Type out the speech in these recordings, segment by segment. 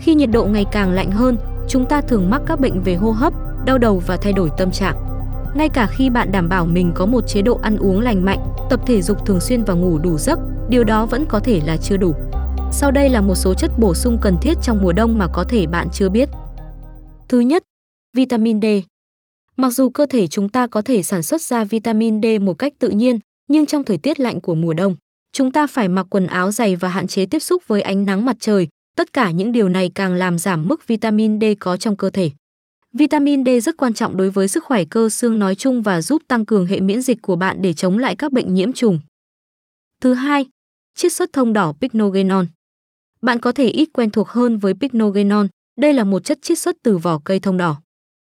Khi nhiệt độ ngày càng lạnh hơn, chúng ta thường mắc các bệnh về hô hấp, đau đầu và thay đổi tâm trạng. Ngay cả khi bạn đảm bảo mình có một chế độ ăn uống lành mạnh, tập thể dục thường xuyên và ngủ đủ giấc, điều đó vẫn có thể là chưa đủ. Sau đây là một số chất bổ sung cần thiết trong mùa đông mà có thể bạn chưa biết. Thứ nhất, vitamin D. Mặc dù cơ thể chúng ta có thể sản xuất ra vitamin D một cách tự nhiên, nhưng trong thời tiết lạnh của mùa đông, chúng ta phải mặc quần áo dày và hạn chế tiếp xúc với ánh nắng mặt trời. Tất cả những điều này càng làm giảm mức vitamin D có trong cơ thể. Vitamin D rất quan trọng đối với sức khỏe cơ xương nói chung và giúp tăng cường hệ miễn dịch của bạn để chống lại các bệnh nhiễm trùng. Thứ hai, chiết xuất thông đỏ pycnogenol. Bạn có thể ít quen thuộc hơn với pycnogenol, đây là một chất chiết xuất từ vỏ cây thông đỏ.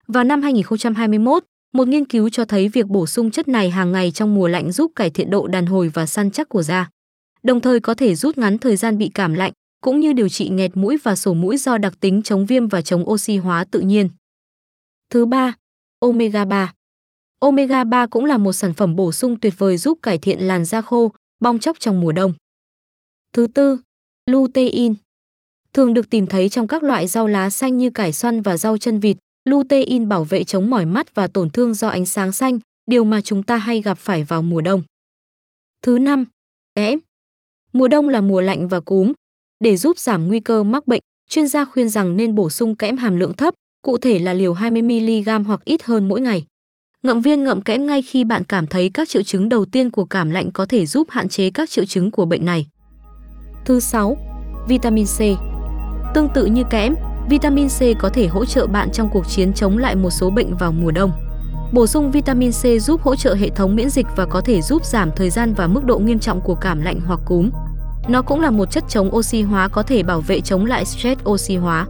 Vào năm 2021, một nghiên cứu cho thấy việc bổ sung chất này hàng ngày trong mùa lạnh giúp cải thiện độ đàn hồi và săn chắc của da. Đồng thời có thể rút ngắn thời gian bị cảm lạnh, cũng như điều trị nghẹt mũi và sổ mũi do đặc tính chống viêm và chống oxy hóa tự nhiên. Thứ ba, omega 3. Omega 3 cũng là một sản phẩm bổ sung tuyệt vời giúp cải thiện làn da khô, bong chóc trong mùa đông. Thứ tư, lutein. Thường được tìm thấy trong các loại rau lá xanh như cải xoăn và rau chân vịt, lutein bảo vệ chống mỏi mắt và tổn thương do ánh sáng xanh, điều mà chúng ta hay gặp phải vào mùa đông. Thứ năm, kẽm. Mùa đông là mùa lạnh và cúm. Để giúp giảm nguy cơ mắc bệnh, chuyên gia khuyên rằng nên bổ sung kẽm hàm lượng thấp, cụ thể là liều 20mg hoặc ít hơn mỗi ngày. Ngậm viên ngậm kẽm ngay khi bạn cảm thấy các triệu chứng đầu tiên của cảm lạnh có thể giúp hạn chế các triệu chứng của bệnh này. Thứ 6. Vitamin C Tương tự như kẽm, vitamin C có thể hỗ trợ bạn trong cuộc chiến chống lại một số bệnh vào mùa đông. Bổ sung vitamin C giúp hỗ trợ hệ thống miễn dịch và có thể giúp giảm thời gian và mức độ nghiêm trọng của cảm lạnh hoặc cúm. Nó cũng là một chất chống oxy hóa có thể bảo vệ chống lại stress oxy hóa.